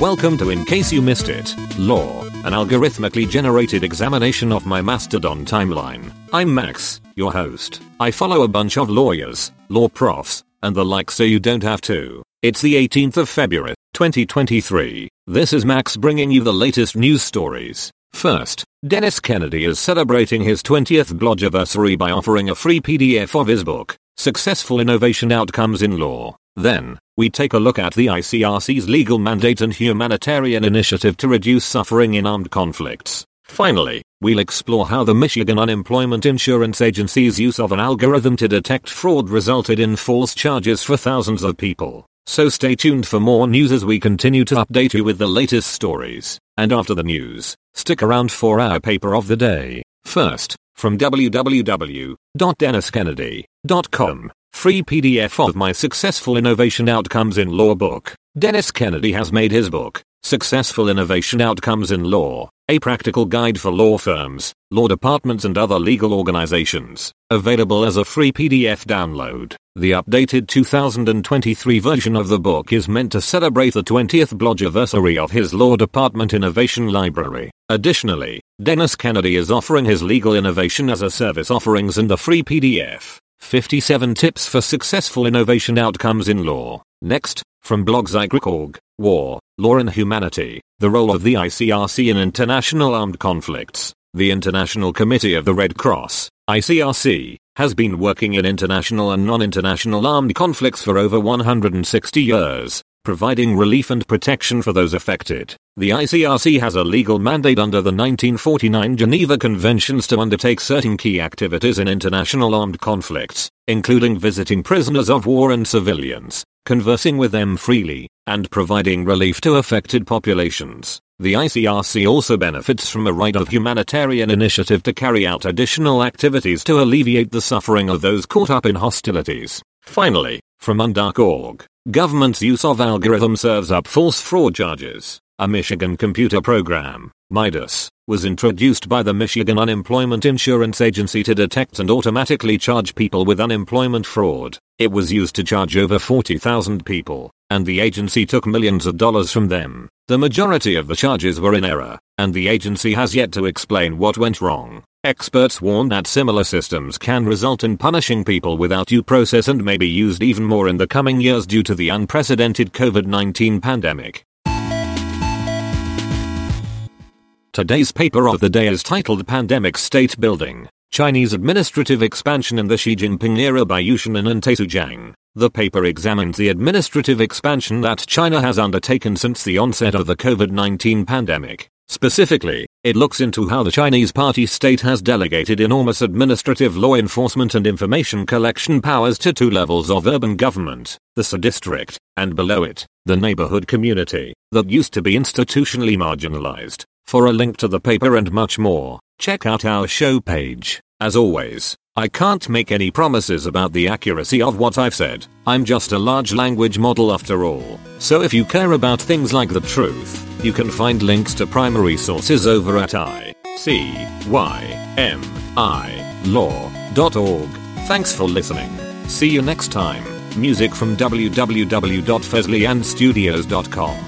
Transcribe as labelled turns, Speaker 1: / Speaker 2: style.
Speaker 1: Welcome to In Case You Missed It, Law, an algorithmically generated examination of my Mastodon timeline. I'm Max, your host. I follow a bunch of lawyers, law profs, and the like so you don't have to. It's the 18th of February, 2023. This is Max bringing you the latest news stories. First, Dennis Kennedy is celebrating his 20th blogiversary by offering a free PDF of his book, Successful Innovation Outcomes in Law. Then, we take a look at the ICRC's legal mandate and humanitarian initiative to reduce suffering in armed conflicts. Finally, we'll explore how the Michigan Unemployment Insurance Agency's use of an algorithm to detect fraud resulted in false charges for thousands of people. So stay tuned for more news as we continue to update you with the latest stories. And after the news, stick around for our paper of the day. First, from www.denniskennedy.com, free PDF of my Successful Innovation Outcomes in Law book. Dennis Kennedy has made his book, Successful Innovation Outcomes in Law, a practical guide for law firms, law departments and other legal organizations, available as a free PDF download. The updated 2023 version of the book is meant to celebrate the 20th blogiversary of his Law Department Innovation Library. Additionally, Dennis Kennedy is offering his legal innovation as a service offerings in the free PDF. 57 tips for successful innovation outcomes in law. Next, from blogs War, Law and Humanity, the role of the ICRC in international armed conflicts. The International Committee of the Red Cross, ICRC, has been working in international and non-international armed conflicts for over 160 years, providing relief and protection for those affected. The ICRC has a legal mandate under the 1949 Geneva Conventions to undertake certain key activities in international armed conflicts, including visiting prisoners of war and civilians, conversing with them freely, and providing relief to affected populations. The ICRC also benefits from a right of humanitarian initiative to carry out additional activities to alleviate the suffering of those caught up in hostilities. Finally, from Undark.org, government's use of algorithm serves up false fraud charges. A Michigan computer program, Midas, was introduced by the Michigan Unemployment Insurance Agency to detect and automatically charge people with unemployment fraud. It was used to charge over 40,000 people, and the agency took millions of dollars from them. The majority of the charges were in error, and the agency has yet to explain what went wrong. Experts warn that similar systems can result in punishing people without due process and may be used even more in the coming years due to the unprecedented COVID 19 pandemic. Today's paper of the day is titled Pandemic State Building Chinese Administrative Expansion in the Xi Jinping Era by Yu and Taisu Zhang. The paper examines the administrative expansion that China has undertaken since the onset of the COVID 19 pandemic. Specifically, it looks into how the Chinese party state has delegated enormous administrative law enforcement and information collection powers to two levels of urban government, the Shi district, and below it, the neighborhood community, that used to be institutionally marginalized. For a link to the paper and much more, check out our show page. As always, I can't make any promises about the accuracy of what I've said. I'm just a large language model after all. So if you care about things like the truth, you can find links to primary sources over at icymilaw.org. Thanks for listening. See you next time. Music from www.fesliyanstudios.com.